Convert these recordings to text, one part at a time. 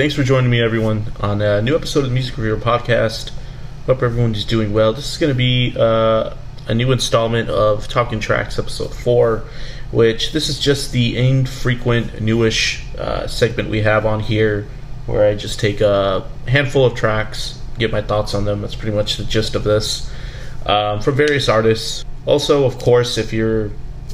thanks for joining me, everyone, on a new episode of the Music Reviewer Podcast. Hope everyone is doing well. This is going to be uh, a new installment of Talking Tracks, episode four, which this is just the infrequent, newish uh, segment we have on here, where I just take a handful of tracks, get my thoughts on them. That's pretty much the gist of this um, from various artists. Also, of course, if you're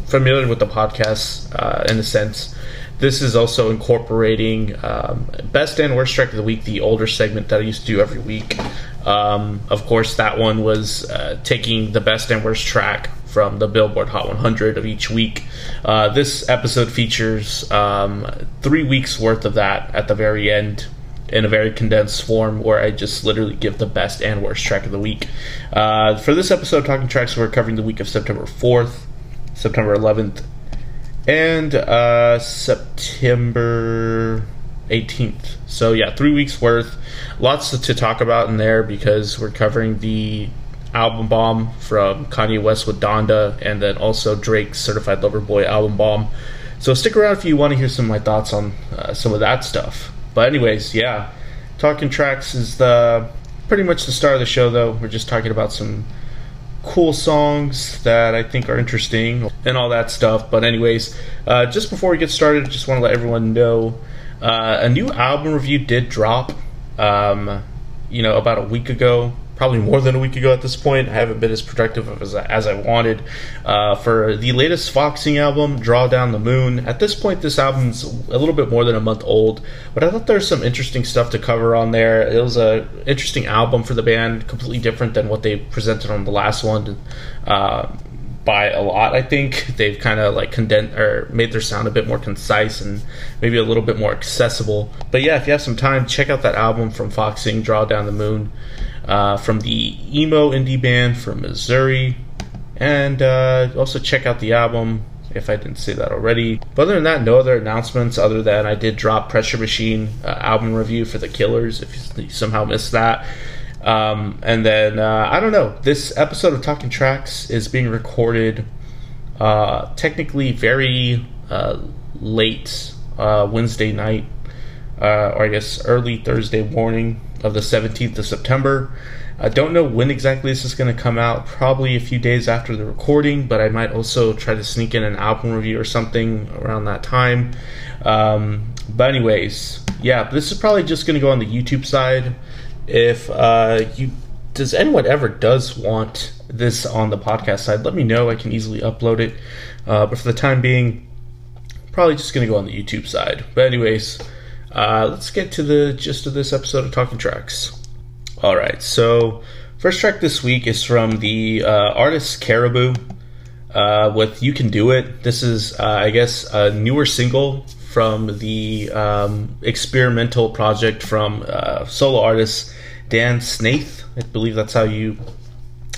familiar with the podcast uh, in a sense, this is also incorporating um, best and worst track of the week, the older segment that I used to do every week. Um, of course, that one was uh, taking the best and worst track from the Billboard Hot 100 of each week. Uh, this episode features um, three weeks worth of that at the very end in a very condensed form where I just literally give the best and worst track of the week. Uh, for this episode, Talking Tracks, we're covering the week of September 4th, September 11th, and uh, September 18th. So, yeah, three weeks worth. Lots to talk about in there because we're covering the album bomb from Kanye West with Donda and then also Drake's Certified Lover Boy album bomb. So, stick around if you want to hear some of my thoughts on uh, some of that stuff. But, anyways, yeah, Talking Tracks is the pretty much the start of the show, though. We're just talking about some cool songs that I think are interesting and all that stuff. But anyways, uh, just before we get started, just want to let everyone know uh, a new album review did drop. Um, you know, about a week ago probably more than a week ago at this point. I haven't been as productive as, as I wanted. Uh, for the latest Foxing album, Draw Down the Moon, at this point, this album's a little bit more than a month old, but I thought there was some interesting stuff to cover on there. It was an interesting album for the band, completely different than what they presented on the last one. Uh, by a lot. I think they've kind of like condensed or made their sound a bit more concise and maybe a little bit more accessible. But yeah, if you have some time, check out that album from Foxing, Draw Down the Moon uh, from the emo indie band from Missouri. And uh, also check out the album if I didn't say that already. But other than that, no other announcements other than I did drop Pressure Machine uh, album review for The Killers if you somehow missed that. Um, and then, uh, I don't know, this episode of Talking Tracks is being recorded uh, technically very uh, late Wednesday night, or I guess early Thursday morning of the 17th of September. I don't know when exactly this is going to come out, probably a few days after the recording, but I might also try to sneak in an album review or something around that time. Um, but, anyways, yeah, this is probably just going to go on the YouTube side. If uh, you does anyone ever does want this on the podcast side, let me know. I can easily upload it. Uh, but for the time being, probably just going to go on the YouTube side. But, anyways, uh, let's get to the gist of this episode of Talking Tracks. All right, so first track this week is from the uh, artist Caribou uh, with "You Can Do It." This is, uh, I guess, a newer single from the um, experimental project from uh, solo artist Dan Snaith. I believe that's how you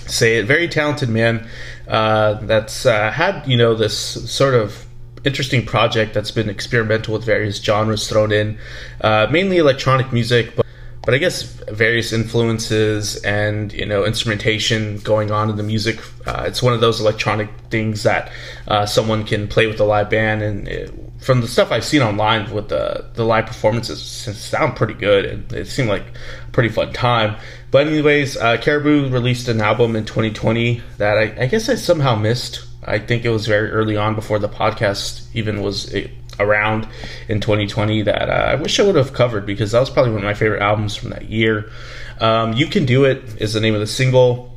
say it. Very talented man. Uh, that's had you know this sort of interesting project that's been experimental with various genres thrown in, uh, mainly electronic music, but but I guess various influences and you know instrumentation going on in the music. Uh, it's one of those electronic things that uh, someone can play with a live band, and it, from the stuff I've seen online with the the live performances, sound pretty good, and it seemed like a pretty fun time. But anyways, uh, Caribou released an album in 2020 that I, I guess I somehow missed. I think it was very early on before the podcast even was eh, around in 2020 that uh, I wish I would have covered because that was probably one of my favorite albums from that year. Um, you Can Do It is the name of the single.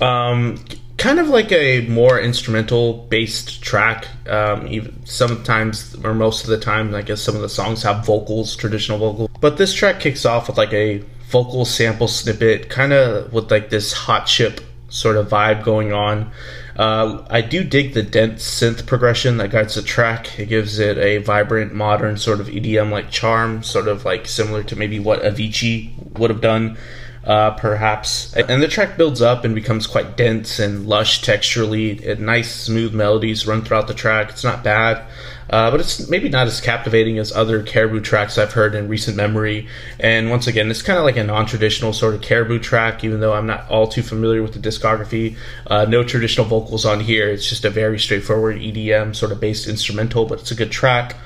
Um, kind of like a more instrumental based track. Um, even sometimes or most of the time, I guess some of the songs have vocals, traditional vocals. But this track kicks off with like a vocal sample snippet, kind of with like this hot chip sort of vibe going on. Uh, I do dig the dense synth progression that guides the track. It gives it a vibrant, modern sort of EDM like charm, sort of like similar to maybe what Avicii would have done, uh, perhaps. And the track builds up and becomes quite dense and lush texturally. And nice, smooth melodies run throughout the track. It's not bad. Uh, but it's maybe not as captivating as other Caribou tracks I've heard in recent memory. And once again, it's kind of like a non traditional sort of Caribou track, even though I'm not all too familiar with the discography. Uh, no traditional vocals on here. It's just a very straightforward EDM sort of based instrumental, but it's a good track.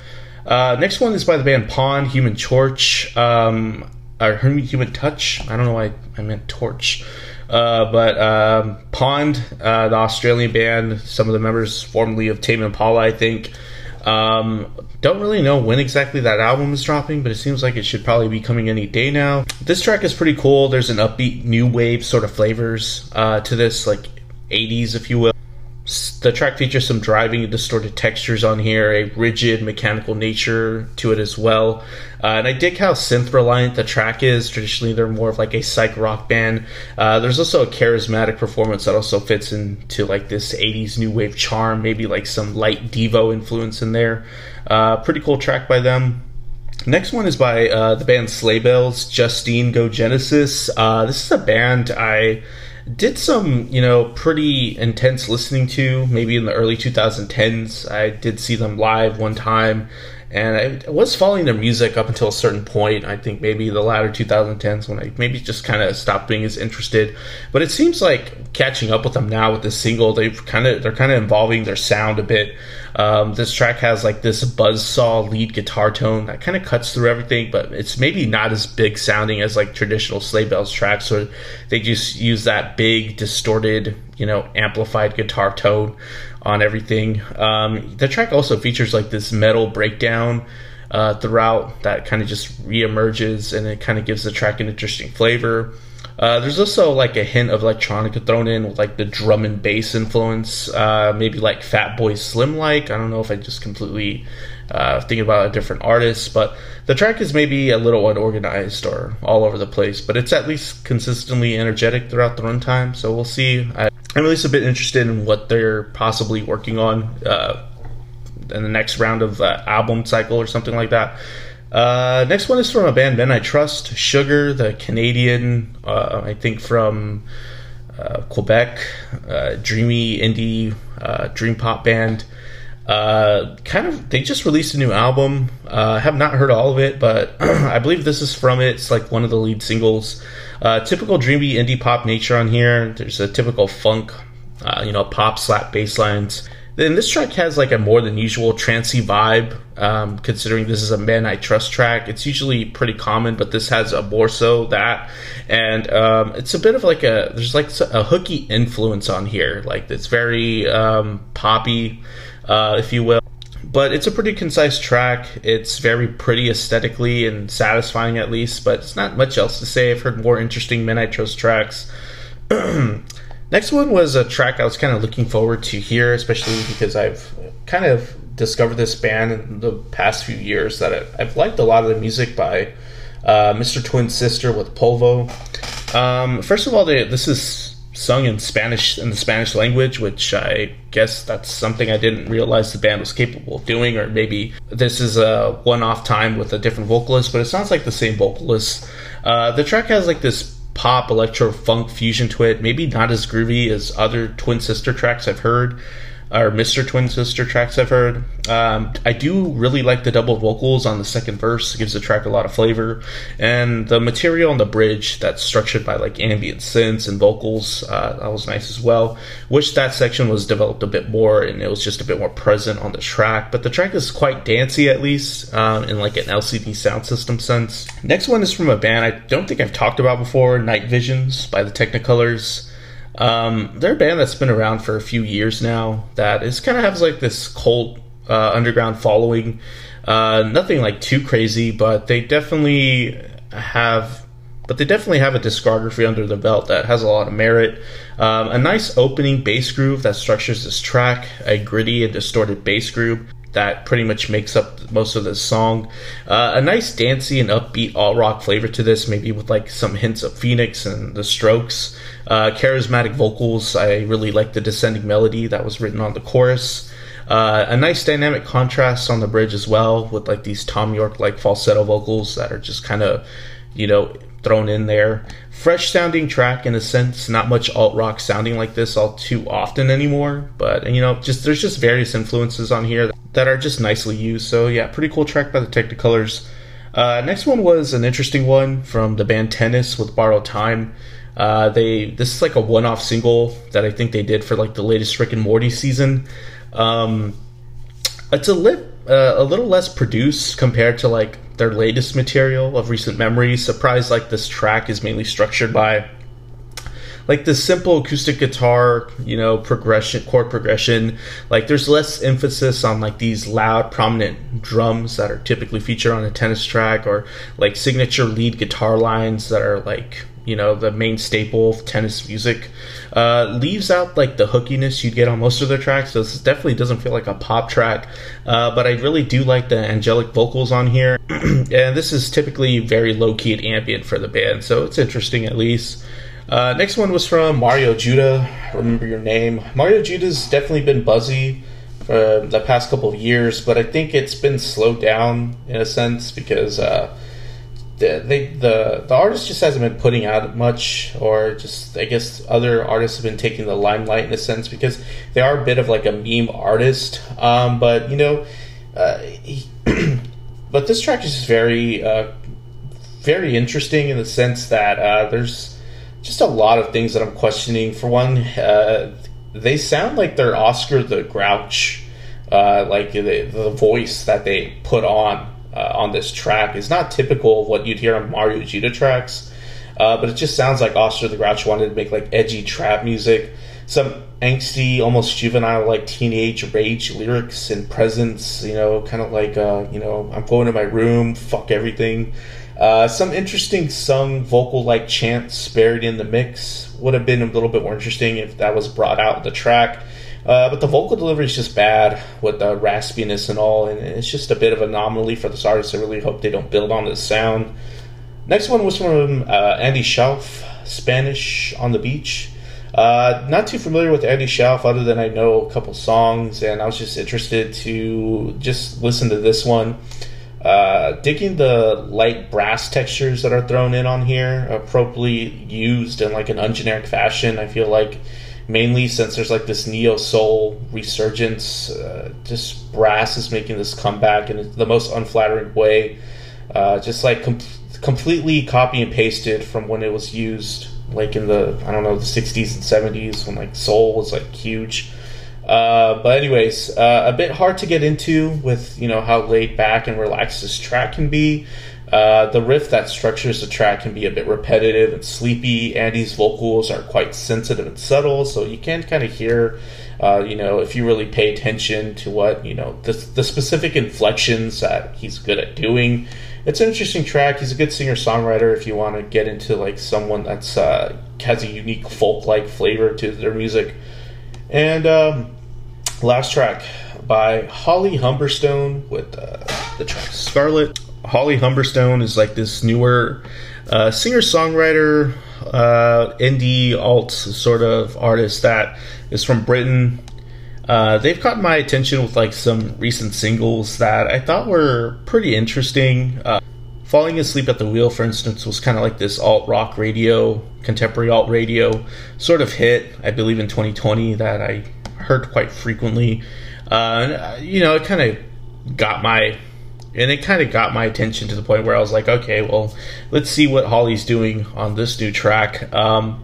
Uh, next one is by the band Pond Human Torch. Um, or Human Touch. I don't know why I meant Torch. Uh, but um, Pond, uh, the Australian band, some of the members formerly of Tame Impala, I think. Um, don't really know when exactly that album is dropping, but it seems like it should probably be coming any day now. This track is pretty cool. There's an upbeat new wave sort of flavors uh, to this, like 80s, if you will. The track features some driving and distorted textures on here, a rigid mechanical nature to it as well. Uh, and I dig how synth reliant the track is. Traditionally, they're more of like a psych rock band. Uh, there's also a charismatic performance that also fits into like this 80s new wave charm, maybe like some light Devo influence in there. Uh, pretty cool track by them. Next one is by uh, the band Sleigh Bells, Justine Go Genesis. Uh, this is a band I did some, you know, pretty intense listening to maybe in the early 2010s. I did see them live one time and I was following their music up until a certain point. I think maybe the latter 2010s when I maybe just kind of stopped being as interested. But it seems like catching up with them now with this single, they've kind of they're kind of involving their sound a bit. Um, this track has like this buzz saw lead guitar tone that kind of cuts through everything, but it's maybe not as big sounding as like traditional Sleigh Bells tracks, where they just use that big distorted, you know, amplified guitar tone on everything. Um, the track also features like this metal breakdown uh, throughout that kind of just reemerges and it kind of gives the track an interesting flavor. Uh, there's also like a hint of electronica thrown in with like the drum and bass influence, uh, maybe like Fatboy Slim like. I don't know if I just completely uh, thinking about a different artist, but the track is maybe a little unorganized or all over the place, but it's at least consistently energetic throughout the runtime. So we'll see. I, am at least a bit interested in what they're possibly working on uh, in the next round of uh, album cycle or something like that. Uh, next one is from a band Men I Trust, Sugar, the Canadian, uh, I think from uh, Quebec, uh, dreamy indie dream pop band. Uh, kind of, they just released a new album. Uh, I have not heard all of it, but I believe this is from it. It's like one of the lead singles. Uh, typical dreamy indie pop nature on here. There's a typical funk, uh, you know, pop slap bass lines. Then this track has like a more than usual trancy vibe. Um, considering this is a Men I Trust track, it's usually pretty common, but this has a more so that, and um, it's a bit of like a there's like a hooky influence on here. Like it's very um, poppy uh, if you will. But it's a pretty concise track. It's very pretty aesthetically and satisfying, at least. But it's not much else to say. I've heard more interesting Men I Trust tracks. Next one was a track I was kind of looking forward to here, especially because I've kind of discovered this band in the past few years that I've liked a lot of the music by uh, Mr. Twin Sister with Polvo. Um, first of all, they, this is sung in Spanish in the Spanish language, which I guess that's something I didn't realize the band was capable of doing, or maybe this is a one-off time with a different vocalist, but it sounds like the same vocalist. Uh, the track has like this pop electro funk fusion to it, maybe not as groovy as other Twin Sister tracks I've heard or Mr. Twin Sister tracks I've heard. Um, I do really like the double vocals on the second verse. It gives the track a lot of flavor. And the material on the bridge that's structured by like ambient synths and vocals, uh, that was nice as well. Wish that section was developed a bit more and it was just a bit more present on the track. But the track is quite dancey at least um, in like an LCD Soundsystem sense. Next one is from a band I don't think I've talked about before, Night Visions by the Technicolors. Um, they're a band that's been around for a few years now. That is kind of has like this cult uh, underground following. Uh, nothing like too crazy, but they definitely have. But they definitely have a discography under the belt that has a lot of merit. Um, a nice opening bass groove that structures this track, a gritty and distorted bass groove that pretty much makes up most of the song. Uh, a nice dancey and upbeat alt rock flavor to this, maybe with like some hints of Phoenix and the Strokes. Uh, charismatic vocals. I really like the descending melody that was written on the chorus. Uh, a nice dynamic contrast on the bridge as well, with like these Thom Yorke like falsetto vocals that are just kind of, you know, thrown in there. Fresh sounding track in a sense, not much alt rock sounding like this all too often anymore. But you know, just there's just various influences on here that are just nicely used. So yeah, pretty cool track by the Technicolors. Uh, next one was an interesting one from the band Tennis with Borrowed Time. Uh, they this is like a one-off single that I think they did for like the latest Rick and Morty season. Um, it's a lit uh, a little less produced compared to like their latest material of recent memory. Surprised like this track is mainly structured by like the simple acoustic guitar, you know, progression, chord progression. Like there's less emphasis on like these loud, prominent drums that are typically featured on a tennis track, or like signature lead guitar lines that are like you know the main staple of tennis music uh, leaves out like the hookiness you'd get on most of their tracks so this definitely doesn't feel like a pop track uh, but i really do like the angelic vocals on here and this is typically very low-key and ambient for the band so it's interesting at least uh, next one was from Mario Judah. Remember your name. Mario Judah's definitely been buzzy for the past couple of years, but I think it's been slowed down in a sense because uh, the, they, the the artist just hasn't been putting out much, or just I guess other artists have been taking the limelight in a sense because they are a bit of like a meme artist. Um, but you know, uh, he, but this track is very uh, very interesting in the sense that uh, there's just a lot of things that I'm questioning. For one, uh, they sound like they're Oscar the Grouch, uh, like the, the, voice that they put on uh, on this track is not typical of what you'd hear on Mario Judah tracks. Uh, but it just sounds like Oscar the Grouch wanted to make like edgy trap music, some angsty, almost juvenile, like teenage rage lyrics and presence. You know, kind of like uh, you know, I'm going to my room, fuck everything. Uh, some interesting sung vocal like chants buried in the mix would have been a little bit more interesting if that was brought out in the track. Uh, but the vocal delivery is just bad with the raspiness and all, and it's just a bit of an anomaly for this artist. I really hope they don't build on this sound. Next one was from uh, Andy Shauf, Spanish on the Beach. Uh, not too familiar with Andy Shauf, other than I know a couple songs, and I was just interested to just listen to this one. Uh, digging the light brass textures that are thrown in on here, appropriately used in like an ungeneric fashion. I feel like mainly since there's like this neo soul resurgence, uh, just brass is making this comeback in the most unflattering way. Uh, just like com- completely copy and pasted from when it was used, like in the I don't know the 60s and 70s when like soul was like huge. Uh, but anyways, uh, a bit hard to get into with you know how laid back and relaxed this track can be. Uh, the riff that structures the track can be a bit repetitive and sleepy. Andy's vocals are quite sensitive and subtle, so you can kind of hear, uh, you know, if you really pay attention to what you know the, the specific inflections that he's good at doing. It's an interesting track. He's a good singer songwriter. If you want to get into like someone that's uh, has a unique folk like flavor to their music. And um, last track by Holly Humberstone with uh, the track Scarlet. Holly Humberstone is like this newer uh, singer songwriter, uh, indie alt sort of artist that is from Britain. Uh, they've caught my attention with like some recent singles that I thought were pretty interesting. Uh, Falling Asleep at the Wheel, for instance, was kind of like this alt rock radio, contemporary alt radio sort of hit, I believe, in 2020 that I heard quite frequently. Uh, and, uh, you know, it kind of got my. And it kind of got my attention to the point where I was like, okay, well, let's see what Holly's doing on this new track. Um,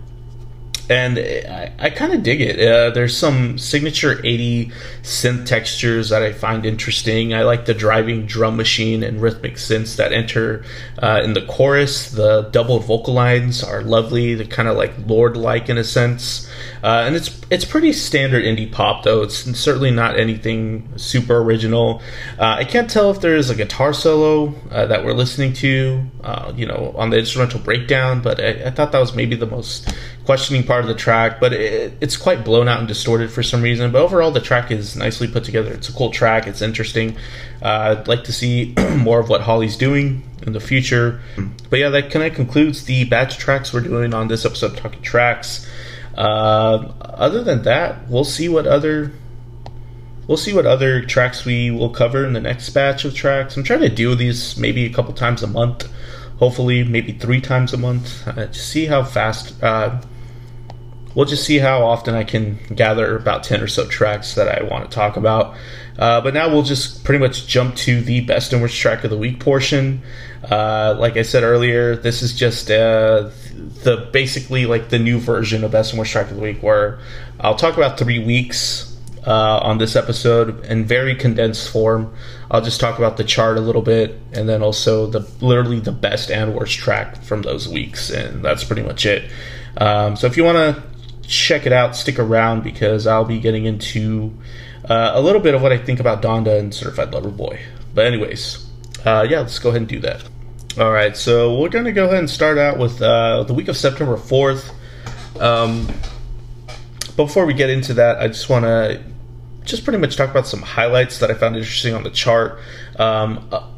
and I, I kind of dig it. Uh, there's some signature 80 synth textures that I find interesting. I like the driving drum machine and rhythmic synths that enter uh, in the chorus. The double vocal lines are lovely. They're kind of like Lorde-like in a sense. Uh, and it's it's pretty standard indie pop though. It's certainly not anything super original. Uh, I can't tell if there is a guitar solo uh, that we're listening to, uh, you know, on the instrumental breakdown. But I, I, thought that was maybe the most questioning part of the track. But it, it's quite blown out and distorted for some reason. But overall, the track is nicely put together. It's a cool track. It's interesting. Uh, I'd like to see more of what Holly's doing in the future. But yeah, that kind of concludes the batch tracks we're doing on this episode of Talking Tracks. Uh, other than that, we'll see what other we'll see what other tracks we will cover in the next batch of tracks. I'm trying to do these maybe a couple times a month, hopefully maybe three times a month. Uh, see how fast. Uh, we'll just see how often I can gather about ten or so tracks that I want to talk about. Uh, but now we'll just pretty much jump to the best and worst track of the week portion. Uh, like I said earlier, this is just uh, the basically like the new version of best and worst track of the week, where I'll talk about three weeks uh, on this episode in very condensed form. I'll just talk about the chart a little bit, and then also the literally the best and worst track from those weeks, and that's pretty much it. Um, so if you want to check it out, stick around because I'll be getting into uh, a little bit of what I think about Donda and Certified Lover Boy. But anyways, uh, yeah, let's go ahead and do that. All right, so we're going to go ahead and start out with uh, the week of September 4th. Um, before we get into that, I just want to just pretty much talk about some highlights that I found interesting on the chart. Um, uh,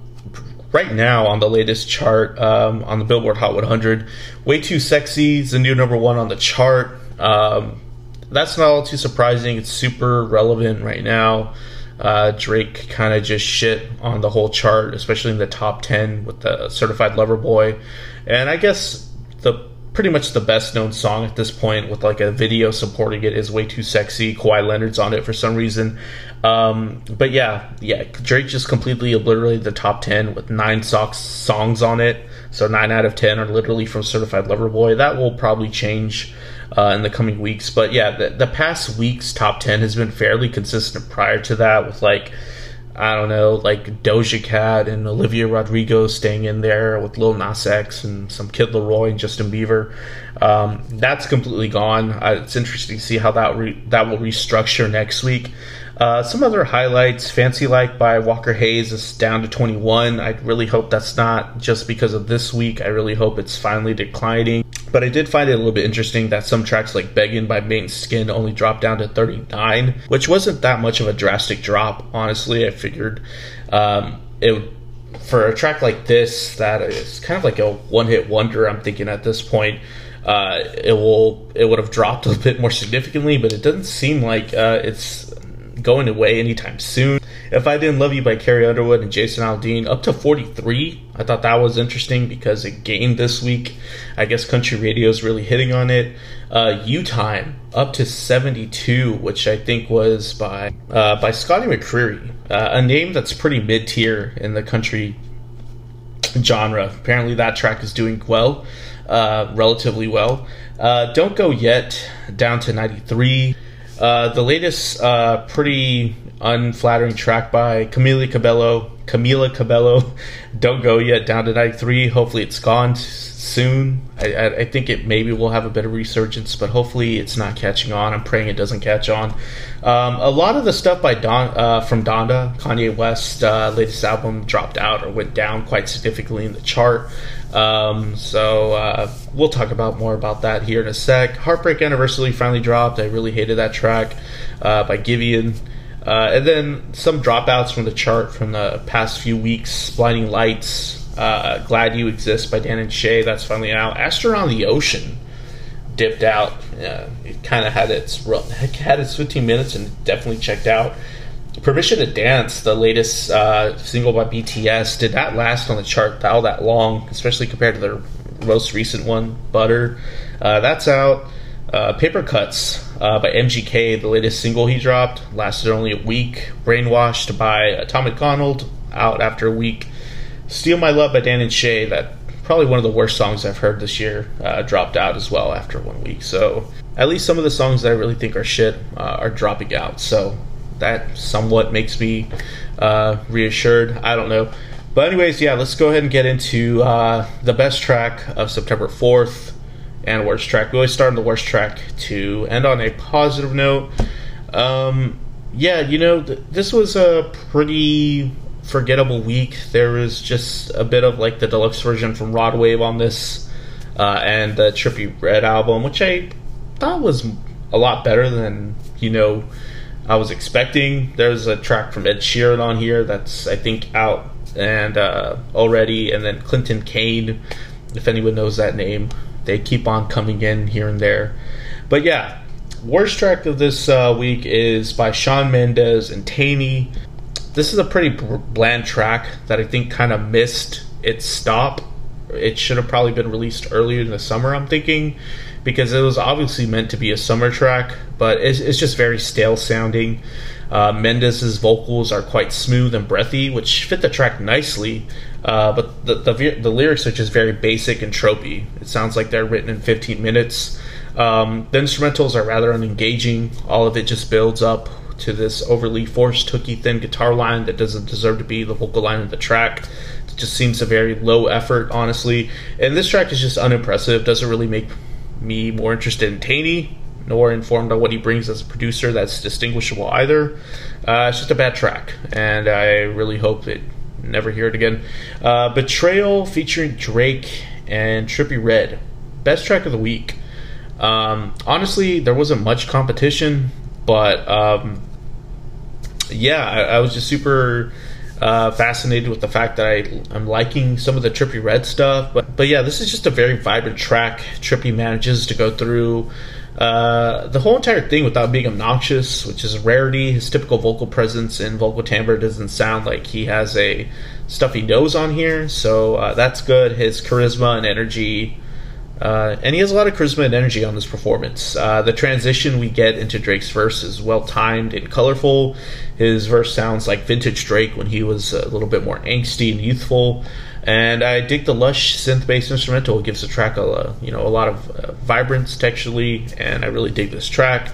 right now, on the latest chart um, on the Billboard Hot 100, Way Too Sexy is the new number one on the chart. Um, that's not all too surprising. It's super relevant right now. Uh, Drake kind of just shit on the whole chart, especially in the top 10 with the Certified Lover Boy. And I guess the pretty much the best known song at this point with like a video supporting it is way too sexy Kawhi Leonard's on it for some reason um, but yeah yeah Drake just completely obliterated the top 10 with nine socks songs on it so 9 out of 10 are literally from Certified Lover Boy that will probably change uh, in the coming weeks but yeah the, the past week's top 10 has been fairly consistent prior to that with like I don't know, like Doja Cat and Olivia Rodrigo staying in there with Lil Nas X and some Kid Laroi and Justin Bieber. Um, that's completely gone. Uh, it's interesting to see how that re- that will restructure next week. Uh, some other highlights: Fancy Like by Walker Hayes is down to 21. I really hope that's not just because of this week. I really hope it's finally declining. But I did find it a little bit interesting that some tracks like Beggin' by Måneskin only dropped down to 39, which wasn't that much of a drastic drop, honestly. I figured um, it would, for a track like this, that is kind of like a one hit wonder, I'm thinking at this point. Uh, it will it would have dropped a bit more significantly, but it doesn't seem like uh, it's going away anytime soon. If I Didn't Love You by Carrie Underwood and Jason Aldean up to 43. I thought that was interesting because it gained this week. I guess country radio is really hitting on it. Uh, You Time up to 72, which I think was by uh, by Scotty McCreery, uh, a name that's pretty mid tier in the country genre. Apparently, that track is doing well, uh, relatively well. Uh, Don't Go Yet down to 93. Uh, the latest uh, pretty unflattering track by Camila Cabello. Camila Cabello, don't go yet. Down to 93. Hopefully, it's gone soon. I, I, I, think it maybe will have a bit of resurgence, but hopefully, it's not catching on. I'm praying it doesn't catch on. Um, a lot of the stuff by Don uh, from Donda, Kanye West, uh, latest album dropped out or went down quite significantly in the chart. Um, so uh, we'll talk about more about that here in a sec. Heartbreak Anniversary finally dropped. I really hated that track uh, by Giveon. Uh, and then some dropouts from the chart from the past few weeks. Blinding Lights, uh, Glad You Exist by Dan and Shay. That's finally out. Astronaut on the Ocean dipped out. it kind of had its had its 15 minutes and definitely checked out. Permission to Dance, the latest uh, single by BTS, did not last on the chart all that long, especially compared to their most recent one, Butter. Uh, that's out. Uh, Paper Cuts uh, by MGK, the latest single he dropped, lasted only a week. Brainwashed by Tom MacDonald, out after a week. Steal My Love by Dan and Shay, that probably one of the worst songs I've heard this year, uh, dropped out as well after one week. So at least some of the songs that I really think are shit uh, are dropping out. So that somewhat makes me uh, reassured. I don't know. But, anyways, yeah, let's go ahead and get into uh, the best track of September 4th and worst track. We always start on the worst track to end on a positive note. Um, yeah, you know, th- this was a pretty forgettable week. There was just a bit of like the deluxe version from Rod Wave on this, uh, and the Trippie Redd album, which I thought was a lot better than you know I was expecting. There's a track from Ed Sheeran on here that's I think out and uh, already, and then Clinton Kane, if anyone knows that name, they keep on coming in here and there. But yeah, worst track of this uh, week is by Shawn Mendes and Tainy. This is a pretty bland track that I think kind of missed its stop. It should have probably been released earlier in the summer, I'm thinking because it was obviously meant to be a summer track, but it's, it's just very stale sounding. Uh, vocals are quite smooth and breathy, which fit the track nicely, uh, but the, the, the lyrics are just very basic and tropey. It sounds like they're written in 15 minutes. Um, the instrumentals are rather unengaging. All of it just builds up to this overly forced, hooky, thin guitar line that doesn't deserve to be the vocal line of the track. Just seems a very low effort, honestly. And this track is just unimpressive. Doesn't really make me more interested in Tainy, nor informed on what he brings as a producer that's distinguishable either. Uh, it's just a bad track, and I really hope it never hear it again. Uh, Betrayal featuring Drake and Trippie Redd, best track of the week. Um, honestly, there wasn't much competition, but um, yeah, I, I, was just super uh, fascinated with the fact that I, I'm liking some of the Trippie Redd stuff. But but yeah, this is just a very vibrant track. Trippie manages to go through uh, the whole entire thing without being obnoxious, which is a rarity. His typical vocal presence and vocal timbre doesn't sound like he has a stuffy nose on here, so uh, that's good. His charisma and energy, uh, and he has a lot of charisma and energy on this performance. Uh, the transition we get into Drake's verse is well timed and colorful. His verse sounds like vintage Drake when he was a little bit more angsty and youthful and I dig the lush synth-based instrumental. It gives the track a you know a lot of uh, vibrance texturally, and I really dig this track.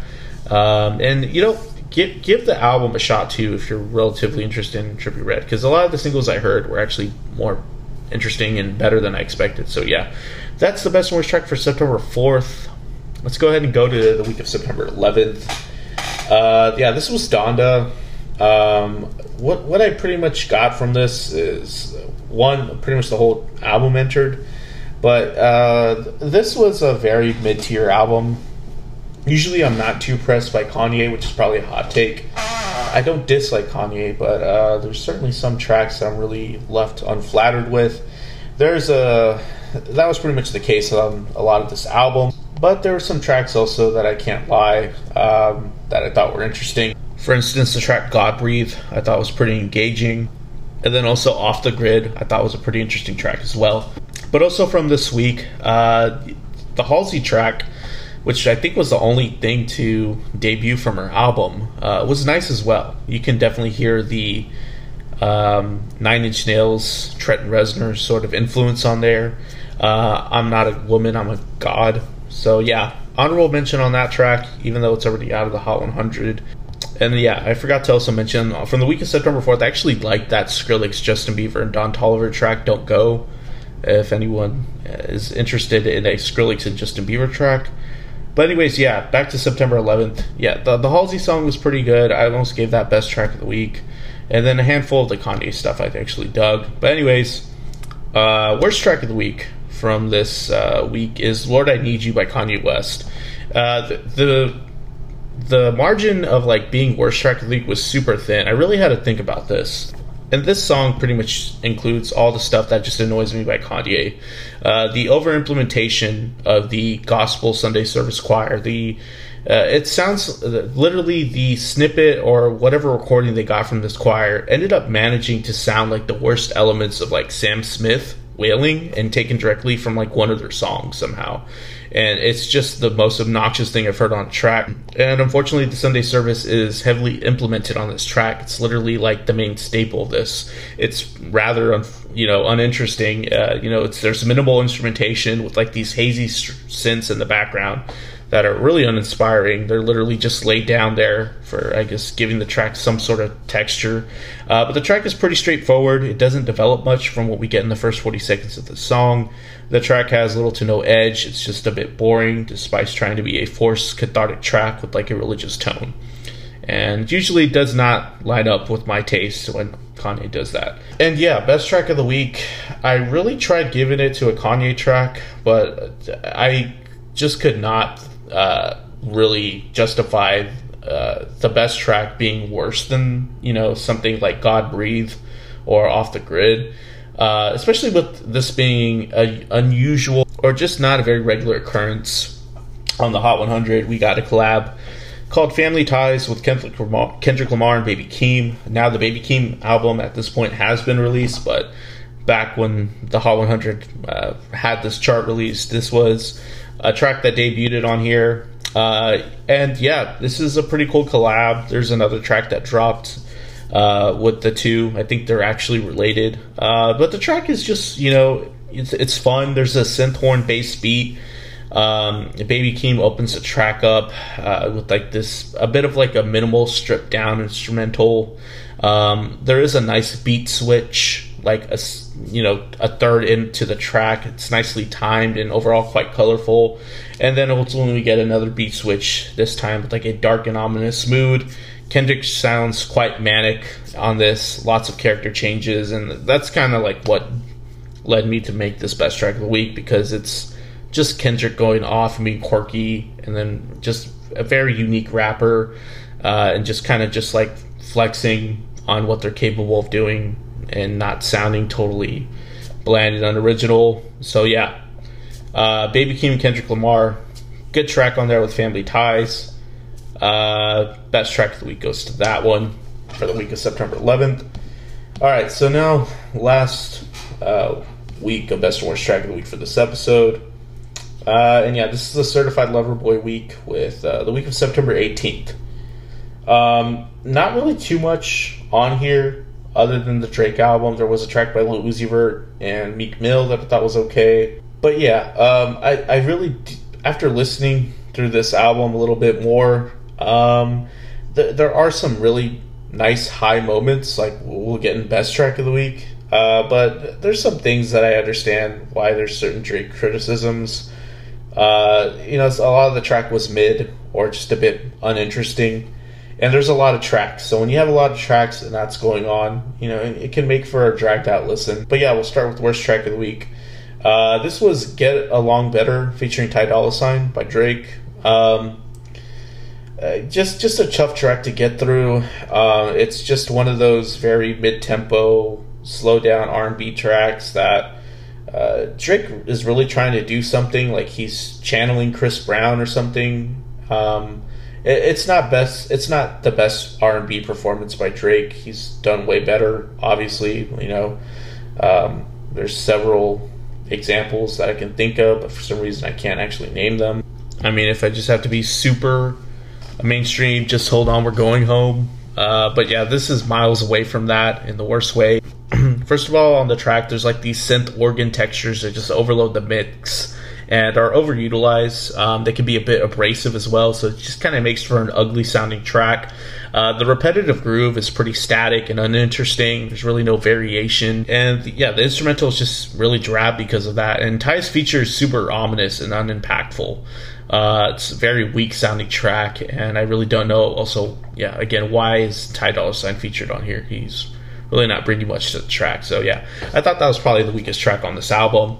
Um, and you know, give give the album a shot too if you're relatively interested in Trippie Redd, because a lot of the singles I heard were actually more interesting and better than I expected. So yeah, that's the best and worst track for September fourth. Let's go ahead and go to the week of September 11th. Uh, yeah, this was Donda. Um, what what I pretty much got from this is one pretty much the whole album entered, but uh, this was a very mid tier album. Usually, I'm not too pressed by Kanye, which is probably a hot take. I don't dislike Kanye, but uh, there's certainly some tracks that I'm really left unflattered with. There's a that was pretty much the case on a lot of this album, but there were some tracks also that I can't lie um, that I thought were interesting. For instance, the track God Breathe I thought was pretty engaging. And then also Off the Grid I thought was a pretty interesting track as well. But also from this week, uh, the Halsey track, which I think was the only thing to debut from her album, uh, was nice as well. You can definitely hear the um, Nine Inch Nails, Trent Reznor sort of influence on there. Uh, I'm not a woman, I'm a god. So yeah, honorable mention on that track, even though it's already out of the Hot 100. And yeah, I forgot to also mention uh, from the week of September 4th, I actually liked that Skrillex, Justin Bieber, and Don Toliver track, Don't Go. If anyone is interested in a Skrillex and Justin Bieber track. But, anyways, yeah, back to September 11th. Yeah, the, the Halsey song was pretty good. I almost gave that best track of the week. And then a handful of the Kanye stuff I actually dug. But, anyways, uh, worst track of the week from this uh, week is Lord I Need You by Kanye West. Uh, the, the the margin of like being worst track of the week was super thin. I really had to think about this. And this song pretty much includes all the stuff that just annoys me by Kanye. Uh, the over implementation of the gospel Sunday service choir. The uh, it sounds literally the snippet or whatever recording they got from this choir ended up managing to sound like the worst elements of like Sam Smith wailing and taken directly from like one of their songs somehow and it's just the most obnoxious thing I've heard on track. And unfortunately, the Sunday service is heavily implemented on this track. It's literally like the main staple of this. It's rather, you know, uninteresting. Uh, you know, it's there's minimal instrumentation with like these hazy synths in the background that are really uninspiring. They're literally just laid down there for, I guess, giving the track some sort of texture. Uh, but the track is pretty straightforward. It doesn't develop much from what we get in the first 40 seconds of the song. The track has little to no edge. It's just a bit boring, despite trying to be a forced cathartic track with like a religious tone. And usually does not line up with my taste when Kanye does that. And yeah, best track of the week. I really tried giving it to a Kanye track, but I just could not uh, really justify uh, the best track being worse than you know something like God Breathe or Off the Grid, uh, especially with this being a unusual or just not a very regular occurrence on the Hot 100. We got a collab called Family Ties with Kendrick Lamar, Kendrick Lamar and Baby Keem. Now the Baby Keem album at this point has been released, but back when the Hot 100 uh, had this chart released, this was a track that debuted on here. Uh, and yeah, this is a pretty cool collab. There's another track that dropped uh, with the two. I think they're actually related. Uh, but the track is just, you know, it's, it's fun. There's a synth horn bass beat. Um, Baby Keem opens the track up uh, with like this a bit of like a minimal stripped down instrumental. Um, there is a nice beat switch, like a you know a third into the track. It's nicely timed and overall quite colorful. And then ultimately we get another beat switch this time with like a dark and ominous mood. Kendrick sounds quite manic on this, lots of character changes, and that's kind of like what led me to make this best track of the week because it's just Kendrick going off and being quirky, and then just a very unique rapper, uh, and just kind of just like flexing on what they're capable of doing and not sounding totally bland and unoriginal. So yeah, uh, Baby Keem, Kendrick Lamar, good track on there with Family Ties. Uh, best track of the week goes to that one for the week of September 11th. All right, so now last uh, week of best and worst track of the week for this episode. Uh, and yeah, this is a certified lover boy week with uh, the week of September 18th. Um, not really too much on here other than the Drake album. There was a track by Lil Uzi Vert and Meek Mill that I thought was okay. But yeah, um, I, I really, after listening through this album a little bit more, um, th- there are some really nice high moments. Like we'll get in best track of the week, uh, but there's some things that I understand why there's certain Drake criticisms. Uh, you know, a lot of the track was mid or just a bit uninteresting, and there's a lot of tracks. So when you have a lot of tracks and that's going on, you know, it, can make for a dragged out listen. But yeah, we'll start with the worst track of the week. Uh, this was "Get Along Better" featuring Ty Dolla Sign by Drake. Um, uh, just just a tough track to get through. Uh, it's just one of those very mid tempo, slow down R and B tracks that uh, Drake is really trying to do something like he's channeling Chris Brown or something. Um, it's not best. It's not the best R and B performance by Drake. He's done way better. Obviously, you know, um, there's several examples that I can think of, but for some reason I can't actually name them. I mean, if I just have to be super mainstream, just hold on, we're going home. Uh, but yeah, this is miles away from that in the worst way. First of all, on the track, there's like these synth organ textures that just overload the mix and are overutilized. Um, they can be a bit abrasive as well, so it just kind of makes for an ugly sounding track. Uh, the repetitive groove is pretty static and uninteresting. There's really no variation, and yeah, the instrumental is just really drab because of that. And Ty's feature is super ominous and unimpactful. Uh, it's a very weak sounding track, and I really don't know. Also, yeah, again, why is Ty Dolla Sign featured on here? He's really not bringing much to the track. So yeah, I thought that was probably the weakest track on this album.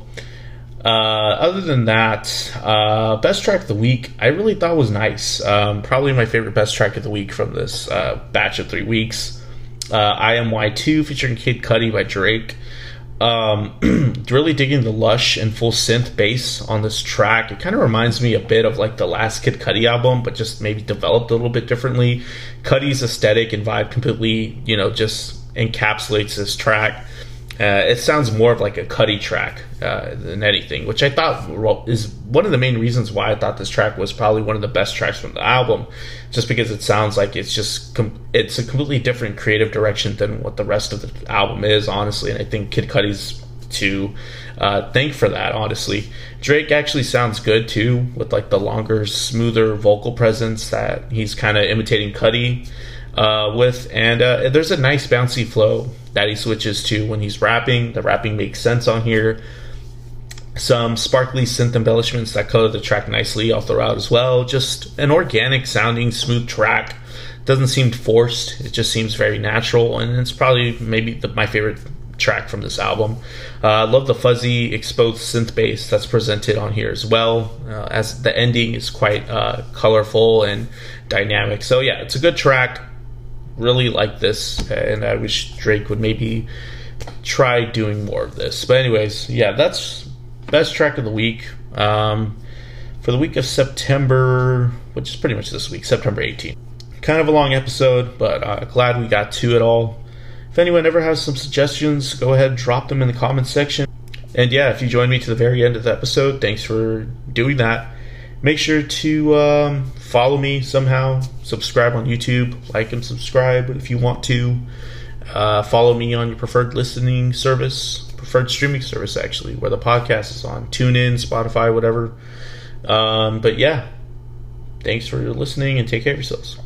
Uh, other than that, uh, best track of the week, I really thought was nice. Um, probably my favorite best track of the week from this uh, batch of three weeks. Uh, IMY2 featuring Kid Cudi by Drake. Um, really digging the lush and full synth bass on this track. It kind of reminds me a bit of like the last Kid Cudi album, but just maybe developed a little bit differently. Cudi's aesthetic and vibe completely, you know, just encapsulates this track. Uh, it sounds more of like a Cudi track uh, than anything, which I thought is one of the main reasons why I thought this track was probably one of the best tracks from the album, just because it sounds like it's just com- it's a completely different creative direction than what the rest of the album is, honestly. And I think Kid Cudi's to uh, thank for that, honestly. Drake actually sounds good too, with like the longer, smoother vocal presence that he's kind of imitating Cudi uh, with, and uh, there's a nice bouncy flow that he switches to when he's rapping. The rapping makes sense on here. Some sparkly synth embellishments that color the track nicely the route as well. Just an organic sounding, smooth track. Doesn't seem forced. It just seems very natural, and it's probably maybe the, my favorite track from this album. I uh, love the fuzzy exposed synth bass that's presented on here as well, uh, as the ending is quite uh, colorful and dynamic. So yeah, it's a good track really like this, and I wish Drake would maybe try doing more of this. But anyways, yeah, that's best track of the week. Um, for the week of September, which is pretty much this week, September 18th. Kind of a long episode, but uh, glad we got to it all. If anyone ever has some suggestions, go ahead drop them in the comments section. And yeah, if you joined me to the very end of the episode, thanks for doing that. Make sure to um, follow me somehow, subscribe on YouTube, like and subscribe if you want to. Uh, follow me on your preferred listening service, preferred streaming service, actually, where the podcast is on TuneIn, Spotify, whatever. Um, but yeah, thanks for listening and take care of yourselves.